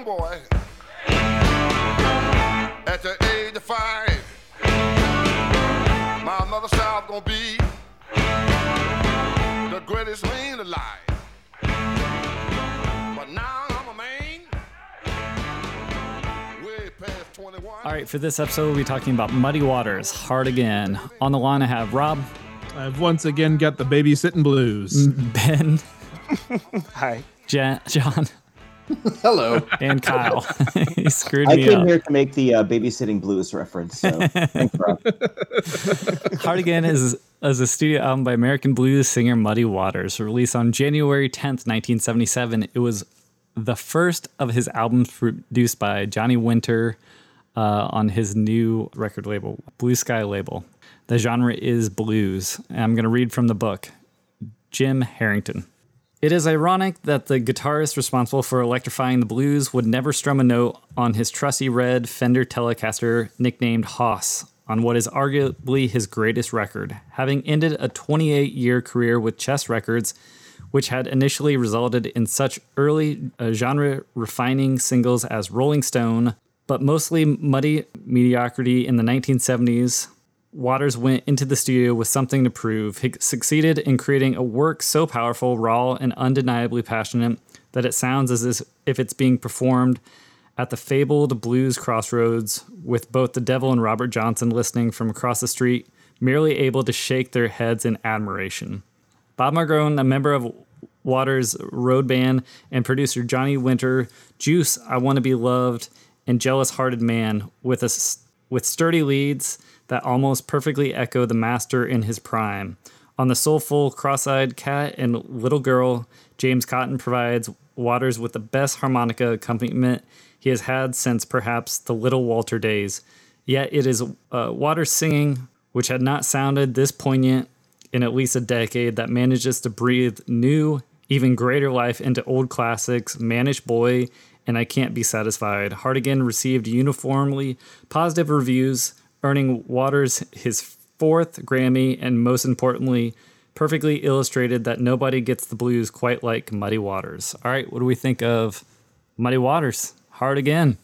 Young boy, at the age of five, my mother said I was gonna be the greatest man alive. But now I'm a man, way past 21. All right, for this episode, we'll be talking about Muddy Waters, Hard Again. On the line, I have Rob, I've once again got the babysitting blues. Ben, Hi. Jan, John, Hello. and Kyle. he screwed I me came here to make the uh, babysitting blues reference. So thanks, Rob. Hard Again is, is a studio album by American blues singer Muddy Waters, released on January 10th, 1977. It was the first of his albums produced by Johnny Winter uh, on his new record label, Blue Sky label. The genre is blues. And I'm going to read from the book Jim Harrington. It is ironic that the guitarist responsible for electrifying the blues would never strum a note on his trusty red Fender Telecaster nicknamed Hoss on what is arguably his greatest record, having ended a 28 year career with Chess Records, which had initially resulted in such early uh, genre refining singles as Rolling Stone, but mostly muddy mediocrity in the 1970s. Waters went into the studio with something to prove. He succeeded in creating a work so powerful, raw, and undeniably passionate that it sounds as if it's being performed at the fabled blues crossroads with both the devil and Robert Johnson listening from across the street, merely able to shake their heads in admiration. Bob Margolin, a member of Waters' road band, and producer Johnny Winter, Juice, I Want to Be Loved, and Jealous Hearted Man, with, a, with sturdy leads that almost perfectly echo the master in his prime. On the soulful, cross eyed cat and little girl, James Cotton provides Waters with the best harmonica accompaniment he has had since perhaps the Little Walter days. Yet it is uh, Waters singing, which had not sounded this poignant in at least a decade, that manages to breathe new, even greater life into old classics, Mannish Boy, and I Can't Be Satisfied. Hard Again received uniformly positive reviews, earning Waters his fourth Grammy, and most importantly, perfectly illustrated that nobody gets the blues quite like Muddy Waters. All right, what do we think of Muddy Waters? Hard Again.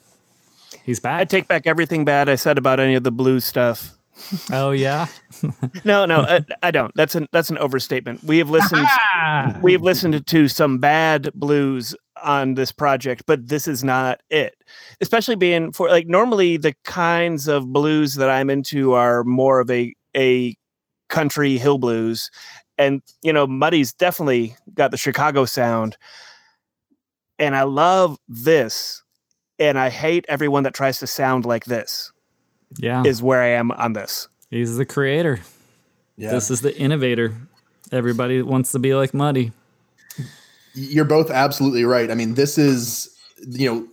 He's back. I take back everything bad I said about any of the blues stuff. oh, yeah? No, no, I, I don't. That's an that's an overstatement. We have listened we have listened to some bad blues on this project, but this is not it. Especially being for like normally the kinds of blues that I'm into are more of a a country hill blues. And you know, Muddy's definitely got the Chicago sound. And I love this. And I hate everyone that tries to sound like this. Yeah. Is where I am on this. He's the creator. Yeah. This is the innovator. Everybody wants to be like Muddy. You're both absolutely right. I mean, this is, you know,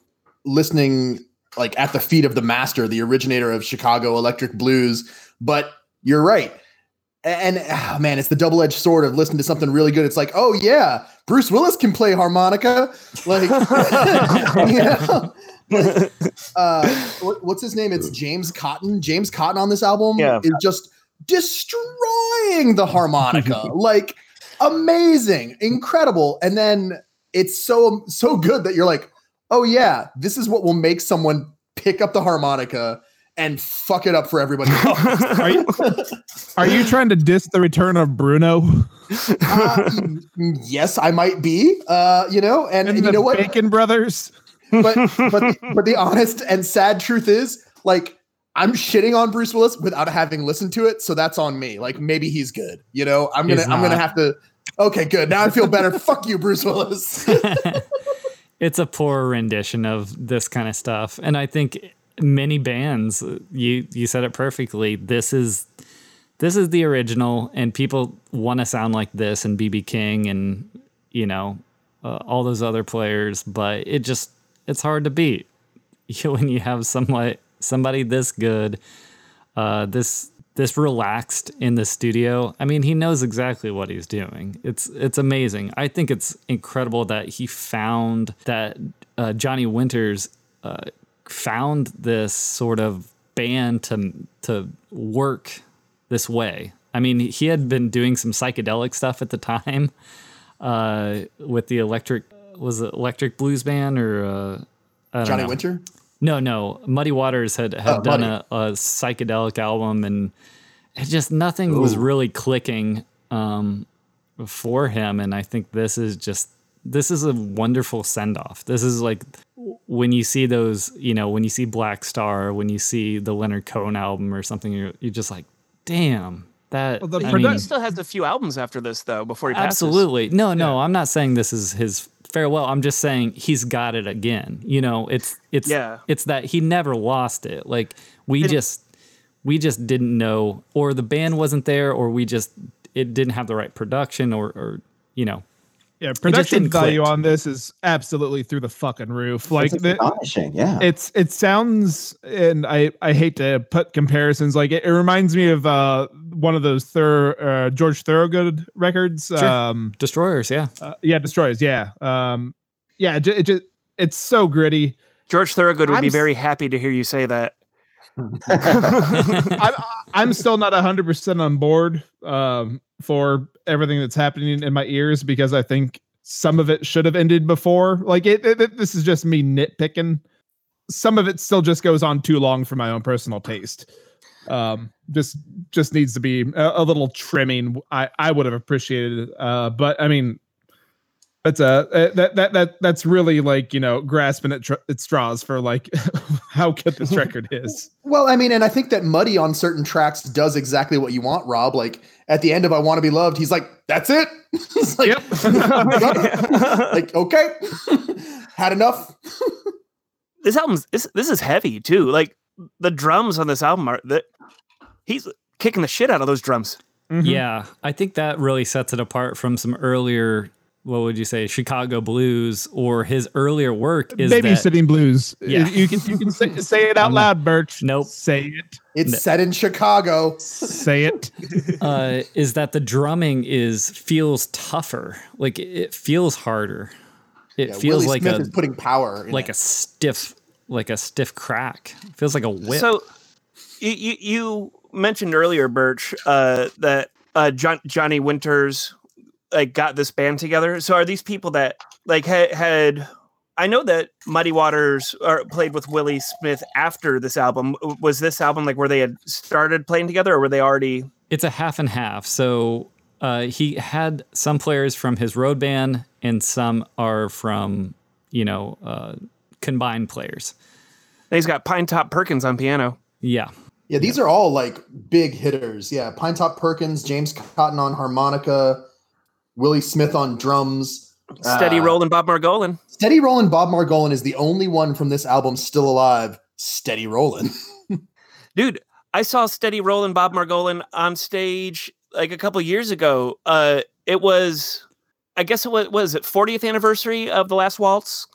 listening like at the feet of the master, the originator of Chicago electric blues. But you're right. And ah, man, it's the double edged sword of listening to something really good. It's like, oh yeah, Bruce Willis can play harmonica. Like, you know? Like, uh, what- what's his name? It's James Cotton. James Cotton on this album Yeah. is just destroying the harmonica. like, amazing, incredible. And then it's so so good that you're like, oh yeah, this is what will make someone pick up the harmonica and fuck it up for everybody. Are you, are you trying to diss the return of Bruno Uh, yes, I might be. Uh, you know, and, and and you know what? Bacon Brothers? But but but the honest and sad truth is, like, I'm shitting on Bruce Willis without having listened to it, so that's on me. Like maybe he's good. You know, I'm gonna I'm gonna have to. Okay, good. Now I feel better. Fuck you, Bruce Willis. it's a poor rendition of this kind of stuff and i think many bands you you said it perfectly this is this is the original and people want to sound like this and bb king and you know uh, all those other players but it just it's hard to beat when you have somebody somebody this good uh this this relaxed in the studio. I mean, he knows exactly what he's doing. It's it's amazing. I think it's incredible that he found that uh, Johnny Winters uh, found this sort of band to to work this way. I mean, he had been doing some psychedelic stuff at the time uh, with the electric was it electric blues band or uh, Johnny know. Winter. No, no. Muddy Waters had had Oh, done a, a psychedelic album, and it just nothing was really clicking um, for him. And I think this is just this is a wonderful send off. This is like when you see those, you know, when you see Black Star, when you see the Leonard Cohen album or something, you're, you're just like, damn, that. Well, the I produ- mean, He still has a few albums after this though. Before he passes. Absolutely. No, no, I'm not saying this is his farewell. I'm just saying he's got it again. You know, it's it's Yeah. it's that he never lost it. Like we just we just didn't know or the band wasn't there or we just it didn't have the right production or or you know. Yeah, production value click. on this is absolutely through the fucking roof. Like It's the. Yeah. it's it sounds and I I hate to put comparisons like it, it reminds me of uh one of those Thur uh, George Thorogood records. Um Destroyers, yeah. uh, yeah, Destroyers, yeah. Um yeah, it, ju- it just it's so gritty. George Thorogood would I'm be very happy to hear you say that. I'm I'm still not 100% on board um for everything that's happening in my ears because I think some of it should have ended before. Like it, it- this is just me nitpicking. Some of it still just goes on too long for my own personal taste. Um just just needs to be a, a little trimming. I I would have appreciated it. Uh but I mean that's a uh, that that that that's really like you know grasping at, tr- at straws for like how good this record is. Well, I mean, and I think that Muddy on certain tracks does exactly what you want, Rob. Like at the end of "I Want to Be Loved," he's like, "That's it." it's like, like okay, had enough. this album's this this is heavy too. Like the drums on this album are that he's kicking the shit out of those drums. Mhm. Yeah, I think that really sets it apart from some earlier what would you say Chicago blues or his earlier work is that babysitting blues. Yeah. you can you can say, say it out I'm loud, Birch. Nope. Say it. It's set in Chicago. Say it. uh, is that the drumming is feels tougher. Like it feels harder. It Yeah, feels Willie like Smith a is putting power. In like a stiff like a stiff crack. feels like a whip. So you, you you mentioned earlier, Birch, uh, that uh, John, Johnny Winters like got this band together. So are these people that like had, had I know that Muddy Waters or played with Willie Smith after this album. Was this album like where they had started playing together, or were they already? it's a half and half. So uh, he had some players from his road band, and some are from you know uh, combined players. And he's got Pinetop Perkins on piano. Yeah, yeah, these are all like big hitters. Yeah, Pinetop Perkins, James Cotton on harmonica, Willie Smith on drums. Steady Uh, rolling Bob Margolin. Steady Rollin' Bob Margolin is the only one from this album still alive. Steady Rollin'. dude i saw steady rolling bob margolin on stage like a couple years ago uh it was i guess it was was it 40th anniversary of the last waltz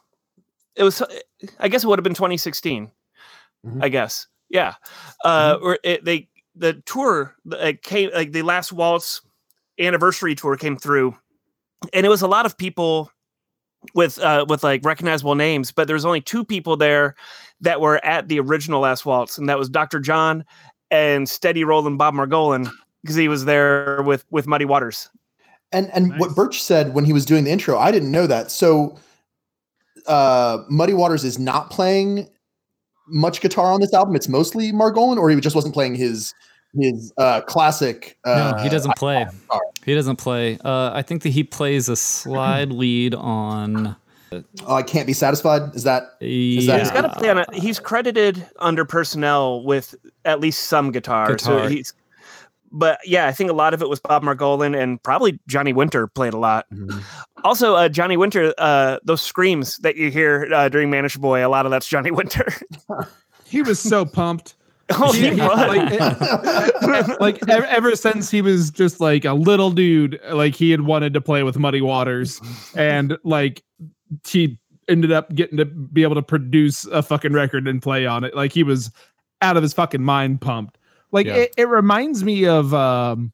it was i guess it would have been 2016 Mhm. i guess yeah uh or it, they the tour like came like the last waltz anniversary tour came through and it was a lot of people with uh with like recognizable names but there was only two people there that were at the original Last Waltz, and that was Dr. John and Steady Rolling Bob Margolin because he was there with with Muddy Waters. And and what Birch said when he was doing the intro, I didn't know that. So uh Muddy Waters is not playing much guitar on this album. It's mostly Margolin, or he just wasn't playing his his uh classic uh no, he doesn't play. He doesn't play. Uh, I think that he plays a slide lead on Oh, I can't be satisfied. Is that Yeah, that- He's got to play on a. He's credited under personnel with at least some guitar. Guitar. So he's. But yeah, I think a lot of it was Bob Margolin and probably Johnny Winter played a lot. Also, uh, Johnny Winter, uh, those screams that you hear uh, during Mannish Boy, a lot of that's Johnny Winter. He was so pumped. Oh, he was. like, like ever, ever since he was just like a little dude, like he had wanted to play with Muddy Waters, and like he ended up getting to be able to produce a fucking record and play on it. Like he was out of his fucking mind pumped. Like Yeah. it, it reminds me of um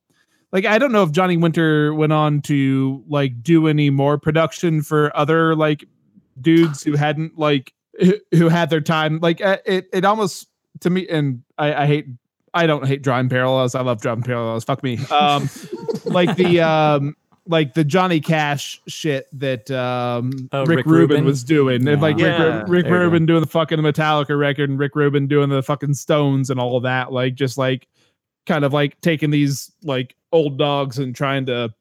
like I don't know if Johnny Winter went on to like do any more production for other like dudes who hadn't like who- who had their time. Like uh, it it almost to me and I, I hate I don't hate drawing parallels. I love drawing parallels. Fuck me. Um like the um like the Johnny Cash shit that um Oh, Rick, Rick Rubin, Rubin? was doing. And like Yeah. Rick, Rick There go. Rubin doing the fucking Metallica record and Rick Rubin doing the fucking Stones and all of that. Like just like kind of like taking these like old dogs and trying to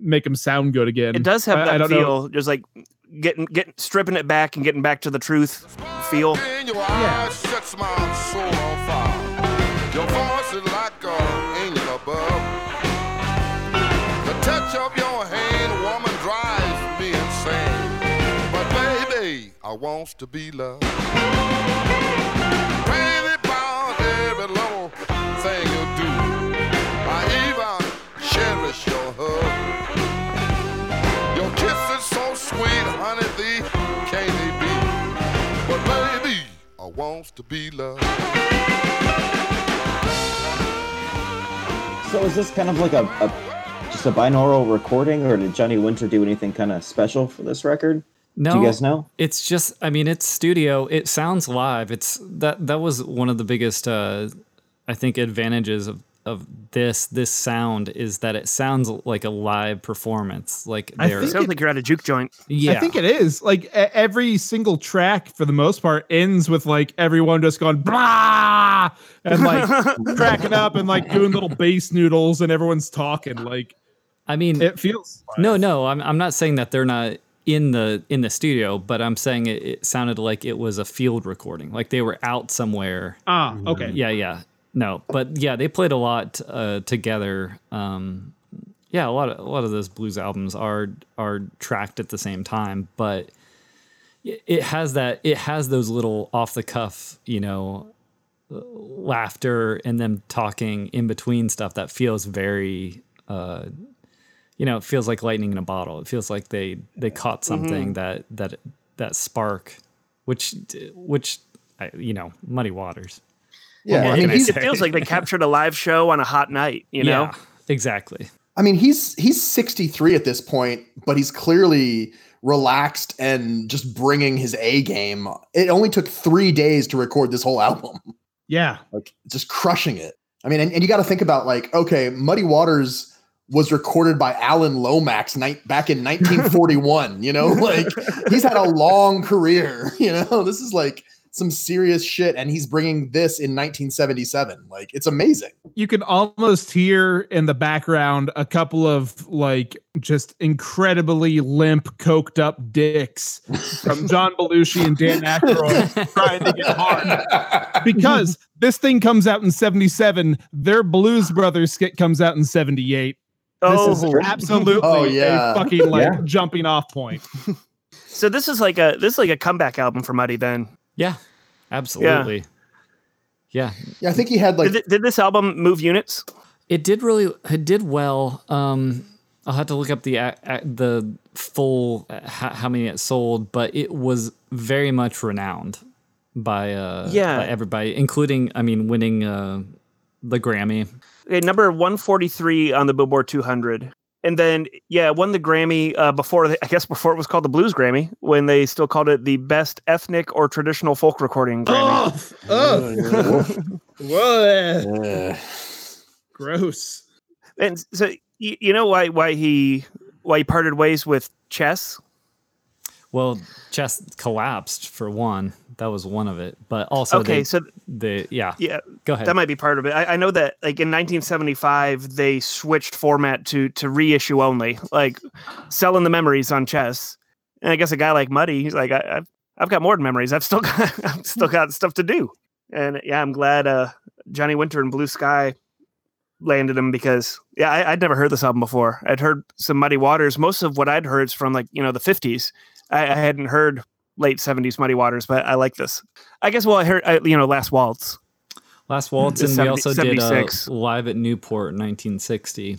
make them sound good again. it does have I- I that don't know. feel, just like getting getting stripping it back and getting back to the truth feel. In your eyes sets my soul on wants to be loved. So is this kind of like a, a just a binaural recording, or did Johnny Winter do anything kind of special for this record? No, Do you guys know? It's just, I mean, it's studio. It sounds live. It's that that was one of the biggest, uh, I think, advantages of of this this sound is that it sounds like a live performance. Like I they're think Sounds like you're at a juke joint. yeah, I think it is. Like every single track, for the most part, ends with like everyone just going blah and like cracking up and like doing little bass noodles and everyone's talking. Like I mean, it feels. no, no, I'm I'm not saying that they're not in the in the studio, but I'm saying it, it sounded like it was a field recording, like they were out somewhere. Ah, okay. Yeah, yeah. No, but yeah, they played a lot uh, together. Um, yeah, a lot of a lot of those blues albums are are tracked at the same time, but it has that it has those little off the cuff, you know, laughter and them talking in between stuff that feels very uh you know, it feels like lightning in a bottle. It feels like they they caught something that that that spark which which I- you know, muddy waters. Yeah, more I mean he's? It feels like they captured a live show on a hot night. You know. Yeah, exactly. I mean, he's he's 63 at this point, but he's clearly relaxed and just bringing his A game. It only took three days to record this whole album, Yeah. like just crushing it. I mean, and, and you got to think about like, okay, Muddy Waters was recorded by Alan Lomax ni- back in 1941. you know, like he's had a long career. You know, this is like some serious shit, and he's bringing this in 1977. Like, it's amazing. You can almost hear in the background a couple of like just incredibly limp, coked up dicks from John Belushi and Dan Aykroyd trying to get hard. Because this thing comes out in 77, their Blues Brothers skit comes out in 78. Oh, This is oh. absolutely Oh, yeah. a fucking like Yeah. jumping off point. so this is like a this is like a comeback album for Muddy. Then Yeah, absolutely. Yeah. Yeah, I think he had like did, did this album move units? It did really, it did well. Um, I'll have to look up the a- a- the full uh, how, how many it sold, but it was very much renowned by uh Yeah. by everybody, including I mean winning uh the Grammy. Okay, number 143 on the Billboard 200. And then, yeah, won the Grammy uh, before, the, I guess before it was called the Blues Grammy, when they still called it the Best Ethnic or Traditional Folk Recording Grammy. Whoa, uh, gross. And so, you, you know why why he why he parted ways with Chess? Well, chess collapsed for one. That was one of it, but also Okay, they, so the yeah. yeah, Go ahead. that might be part of it. I, I know that like in 1975 they switched format to to reissue only, like selling the memories on Chess. And I guess a guy like Muddy, he's like, I, I've I've got more memories. I've still got I've still got stuff to do. And yeah, I'm glad uh, Johnny Winter and Blue Sky landed him because yeah, I, I'd never heard this album before. I'd heard some Muddy Waters. Most of what I'd heard is from like you know the 50s. I, I hadn't heard late 70s Muddy Waters, but I like this. I guess well, I heard I, you know Last Waltz. Last Waltz, The and we also 76. did uh, live at Newport in 1960.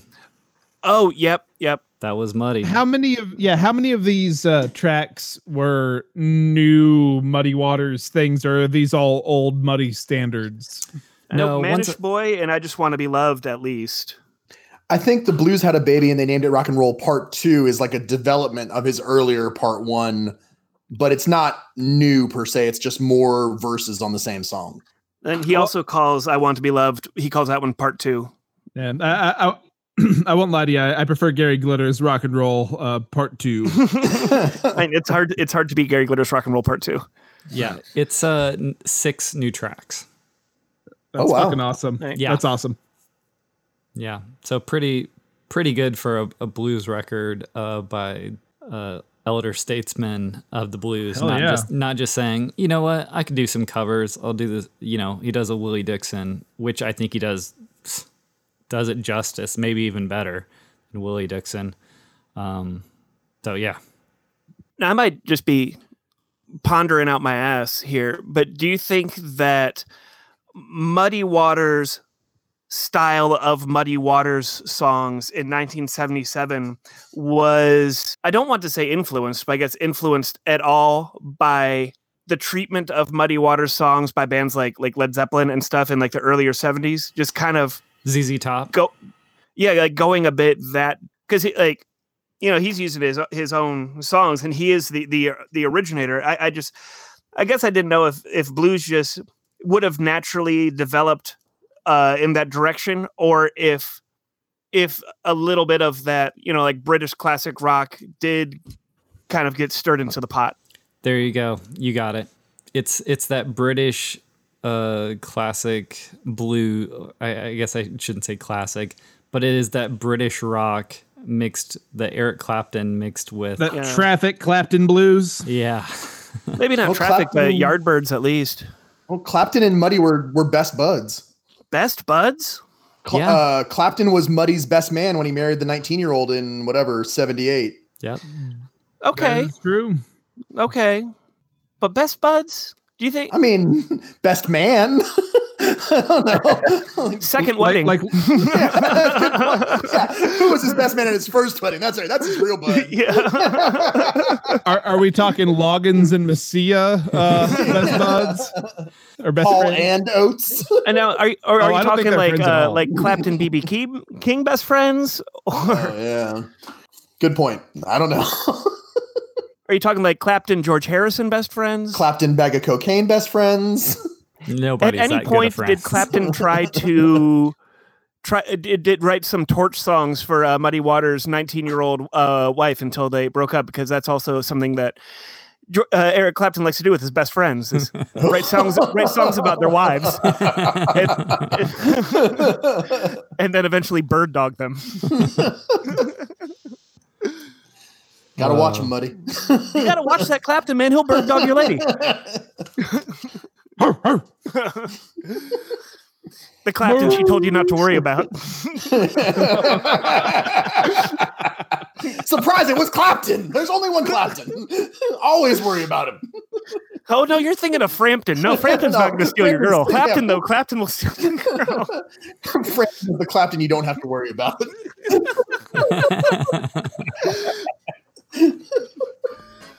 Oh, yep, yep. That was muddy. How many of yeah? How many of these uh, tracks were new Muddy Waters things, or are these all old Muddy standards? No, once Mannish Boy and I just want to be loved at least. I think the Blues had a baby and they named it Rock and Roll Part Two is like a development of his earlier Part One, but it's not new per se. It's just more verses on the same song. And he also calls I Want to Be Loved. He calls that one part two. And I, I, I, I won't lie to you. I, I prefer Gary Glitter's Rock and Roll uh, Part Two. I mean, it's hard. It's hard to beat Gary Glitter's Rock and Roll Part Two. yeah, it's uh six new tracks. That's wow. fucking awesome. Yeah. that's awesome. Yeah, so pretty pretty good for a, a blues record uh, by uh, elder statesmen of the blues. Hell not yeah. just not just saying, you know what, I can do some covers. I'll do this. You know, he does a Willie Dixon, which I think he does does it justice, maybe even better than Willie Dixon. Um, so yeah, Now I might just be pondering out my ass here, but do you think that Muddy Waters style of Muddy Waters songs in 1977 was I don't want to say influenced, but I guess influenced at all by the treatment of Muddy Waters songs by bands like like Led Zeppelin and stuff in like the earlier 70s just kind of ZZ Top. go yeah like going a bit that because he like you know he's using his his own songs and he is the the the originator i i just i guess i didn't know if if blues just would have naturally developed uh in that direction or if if a little bit of that you know like british classic rock did kind of get stirred into the pot There you go. You got it. It's it's that British uh classic blue I, I guess I shouldn't say classic, but it is that British rock mixed the Eric Clapton mixed with That Yeah. Traffic Clapton Blues. yeah. maybe not Well, traffic but Clapton- yardbirds at least Well, Clapton and Muddy were were best buds. Best buds Cl- Yeah. uh, Clapton was Muddy's best man when he married the 19 year old in whatever 78. Yeah. okay That's true. okay but best buds do you think I mean, best man. I don't know. Like, second wedding like yeah, who was his best man at his first wedding? That's right. That's his real bud. yeah. are, are we talking Loggins and Messina uh, best buds or best Paul friends? and Oates. and now, are, or Oh, are I you talking like uh, like Clapton, BB King, King best friends, or Oh, yeah. Good point. I don't know. are you talking like Clapton, George Harrison best friends? Clapton bag of cocaine best friends. At any that point, of did. Clapton try to try did, did write some torch songs for uh, Muddy Waters' 19 year old uh, wife until they broke up? Because that's also something that. Uh, Eric Clapton likes to do with his best friends is write songs write songs about their wives and, and then eventually bird dog them. Gotta watch him, Muddy. You gotta watch that Clapton man. He'll bird dog your lady. The Clapton she told you not to worry about. Surprise! It was Clapton. There's only one Clapton. Always worry about him. Oh no, you're thinking of Frampton. No, Frampton's No, not gonna steal your girl. Frampton's- Clapton yeah. though, Clapton will steal your girl. Frank is the Clapton you don't have to worry about.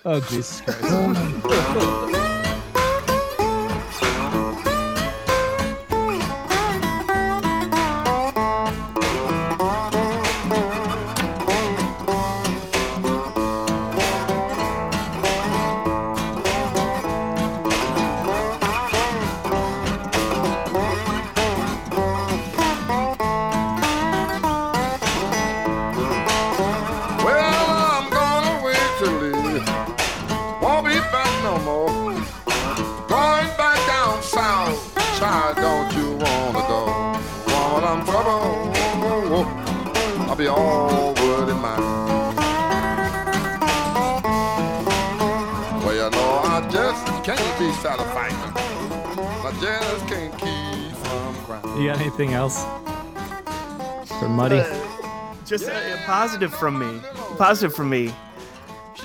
Oh Jesus Christ! Oh, anything else for Muddy? Uh, just a, a positive from me. Positive from me.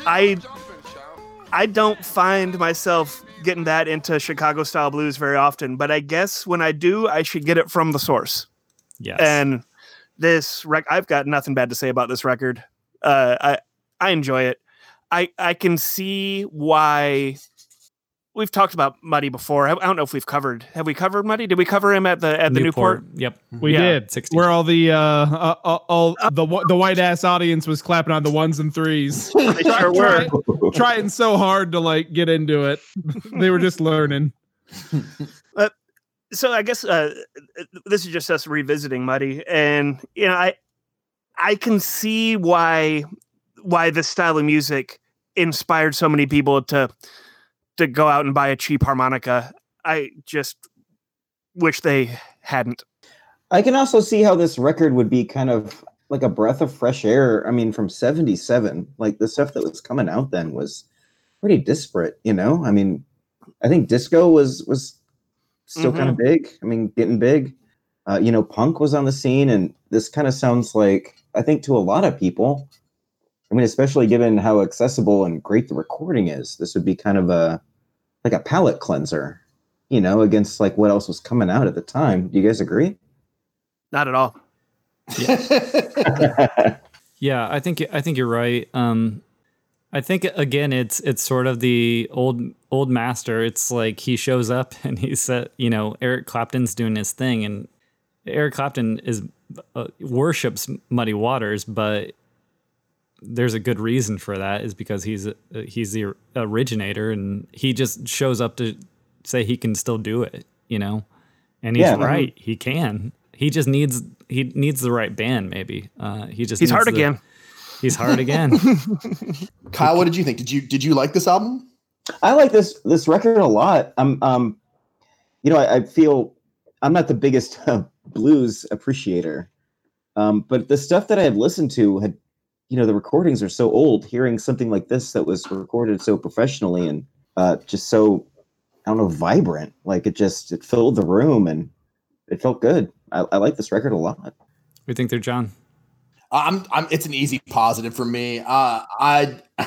I I don't find myself getting that into Chicago style blues very often, but I guess when I do, I should get it from the source. Yes. And this rec- I've got nothing bad to say about this record. Uh, I I enjoy it. I I can see why we've talked about Muddy before. I, I don't know if we've covered. Have we covered Muddy? Did we cover him at the at the Newport? Yep. We Yeah, did. 60. Where all the uh, uh, uh all the the white ass audience was clapping on the ones and threes, They sure were. Try- trying so hard to like get into it. they were just learning. so I guess uh, this is just us revisiting Muddy, and you know, I I can see why why this style of music inspired so many people to to go out and buy a cheap harmonica. I just wish they hadn't. I can also see how this record would be kind of like a breath of fresh air. I mean, from 77, like the stuff that was coming out then was pretty disparate, you know? I mean, I think disco was was still kind of big. I mean, getting big. Uh, you know, punk was on the scene, and this kind of sounds like I think to a lot of people. I mean, especially given how accessible and great the recording is, this would be kind of a like a palate cleanser, you know, against like what else was coming out at the time. Do you guys agree? Not at all. Yeah, I think I think you're right. Um, I think again, it's it's sort of the old old master. It's like he shows up and he said, you know, Eric Clapton's doing his thing, and Eric Clapton is uh, worships Muddy Waters, but there's a good reason for that is because he's uh, he's the originator and he just shows up to say he can still do it, you know, and he's Yeah, I mean- right, he can. He just needs he needs the right band, maybe. Uh, he just He's hard the- again. He's hard again. Kyle, what did you think? Did you did you like this album? I like this this record a lot. I'm um, you know, I, I feel I'm not the biggest uh, blues appreciator, um, but the stuff that I had listened to had, you know, the recordings are so old. Hearing something like this that was recorded so professionally and uh, just so I don't know vibrant, like it just it filled the room and it felt good. I, I like this record a lot. we think they're John. I'm, I'm it's an easy positive for me. Uh, I,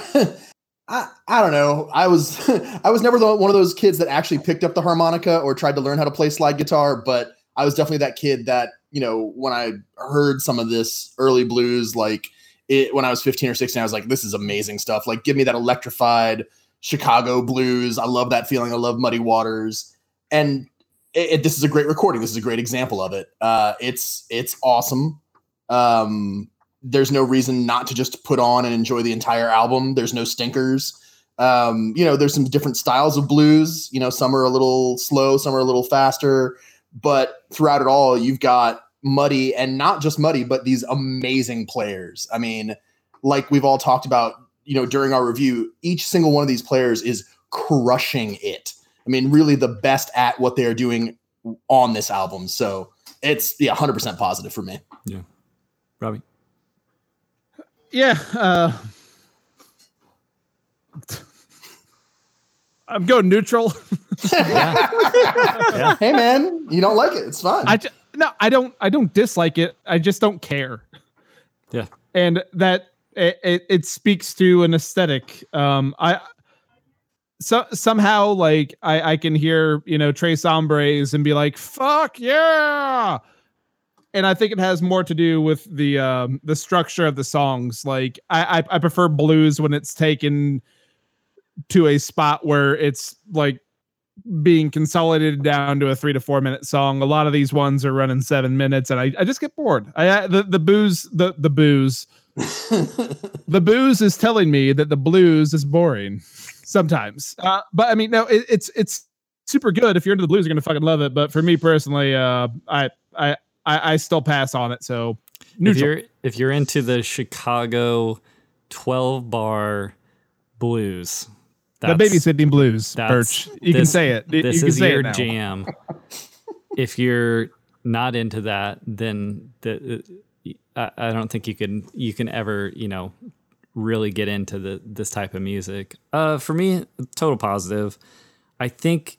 I, I don't know. I was, I was never the, one of those kids that actually picked up the harmonica or tried to learn how to play slide guitar, but I was definitely that kid that, you know, when I heard some of this early blues, like it, when I was 15 or 16, I was like, this is amazing stuff. Like, give me that electrified Chicago blues. I love that feeling. I love Muddy Waters. And it, it- this is a great recording. This is a great example of it. Uh, it's, it's awesome. Um, there's no reason not to just put on and enjoy the entire album. There's no stinkers. Um, you know, there's some different styles of blues. You know, some are a little slow, some are a little faster, but throughout it all, you've got Muddy and not just Muddy, but these amazing players. I mean, like we've all talked about, you know, during our review, each single one of these players is crushing it. I mean, really the best at what they are doing on this album. So it's yeah, 100% positive for me. Yeah. Robbie. Yeah. Uh, I'm going neutral. Hey man, you don't like it. It's fine. I ju- no, I don't. I don't dislike it. I just don't care. Yeah. and that it, it, it speaks to an aesthetic. Um, I so somehow like I I can hear you know Tres Hombres and be like fuck yeah, and I think it has more to do with the um the structure of the songs. Like I I, I prefer blues when it's taken to a spot where it's like being consolidated down to a three to four minute song. A lot of these ones are running seven minutes, and I, I just get bored. I I- the the booze the the booze the booze is telling me that the blues is boring sometimes. Uh, but I mean, no, it, it's it's super good. If you're into the blues, you're gonna fucking love it. But for me personally, uh, I I I, I still pass on it. So If you're if you're into the Chicago 12 bar blues, the babysitting blues, Birch. You can say it. You This can is say your it jam. if you're not into that, then the I, I don't think you can you can ever you know really get into the this type of music. Uh, for me, total positive. I think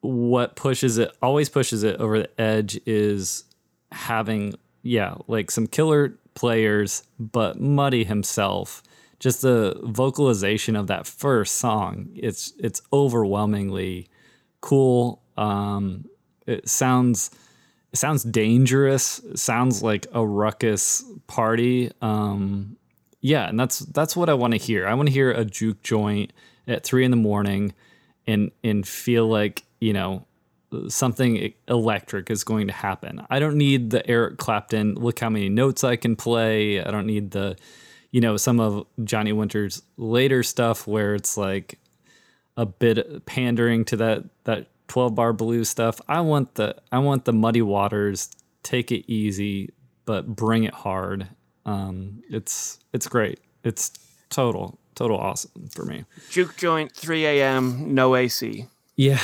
what pushes it always pushes it over the edge is having yeah like some killer players but muddy himself just the vocalization of that first song it's it's overwhelmingly cool um it sounds it sounds dangerous it sounds like a ruckus party um yeah and that's that's what i want to hear i want to hear a juke joint at three in the morning and and feel like you know something electric is going to happen. I don't need the Eric Clapton look how many notes I can play. I don't need the you know some of Johnny Winter's later stuff where it's like a bit pandering to that that 12 bar blues stuff. I want the I want the muddy waters, take it easy but bring it hard. Um it's it's great. It's total total awesome for me. Juke joint, 3 a.m., no AC. Yeah,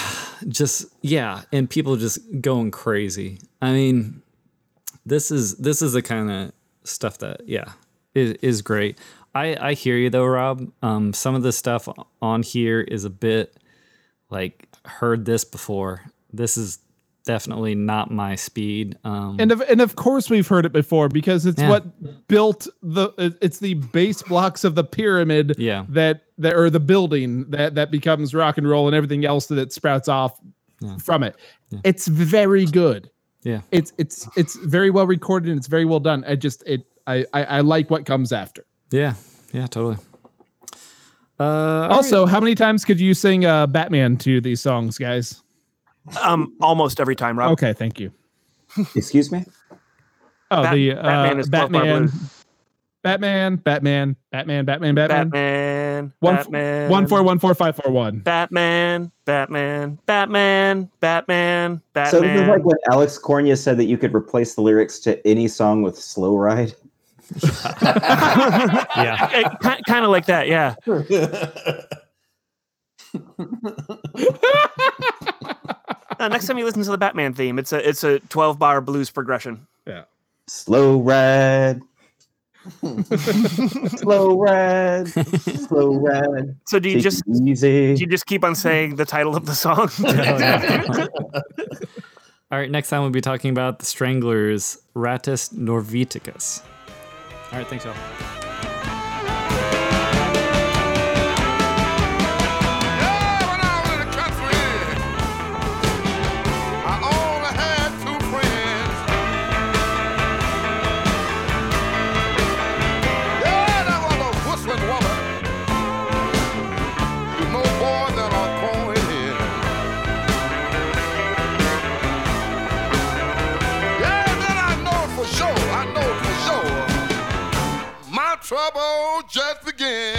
just yeah, and people just going crazy. I mean, this is this is the kind of stuff that yeah is, is great. I I hear you though, Rob. Um, some of the stuff on here is a bit like heard this before. This is definitely not my speed. Um, And of and of course we've heard it before because it's Yeah. what built the it's the base blocks of the pyramid Yeah. that that or the building that that becomes rock and roll and everything else that it sprouts off from it. It's very good. yeah, It's it's it's very well recorded and it's very well done. I just it I I, I like what comes after. yeah, yeah, totally. Uh, Also, how many times could you sing uh, Batman to these songs, guys? Um, almost every time, Rob. Okay, thank you. Excuse me. Oh, Bat- the uh, Batman is 12 Batman. Batman, Batman, Batman, Batman, Batman. Batman, One, Batman, one four one four five four one. Batman, Batman, Batman, Batman, Batman. So this is like when Alex Cornia said that you could replace the lyrics to any song with "Slow Ride." Yeah, kind of like that, yeah. Uh, next time you listen to the Batman theme, it's a it's a twelve bar blues progression. Yeah. Slow ride. slow ride. Slow ride. So do you Take just easy. do you just keep on saying the title of the song? All right, next time we'll be talking about the Stranglers' Rattus Norvegicus. All right, thanks, y'all. Just began.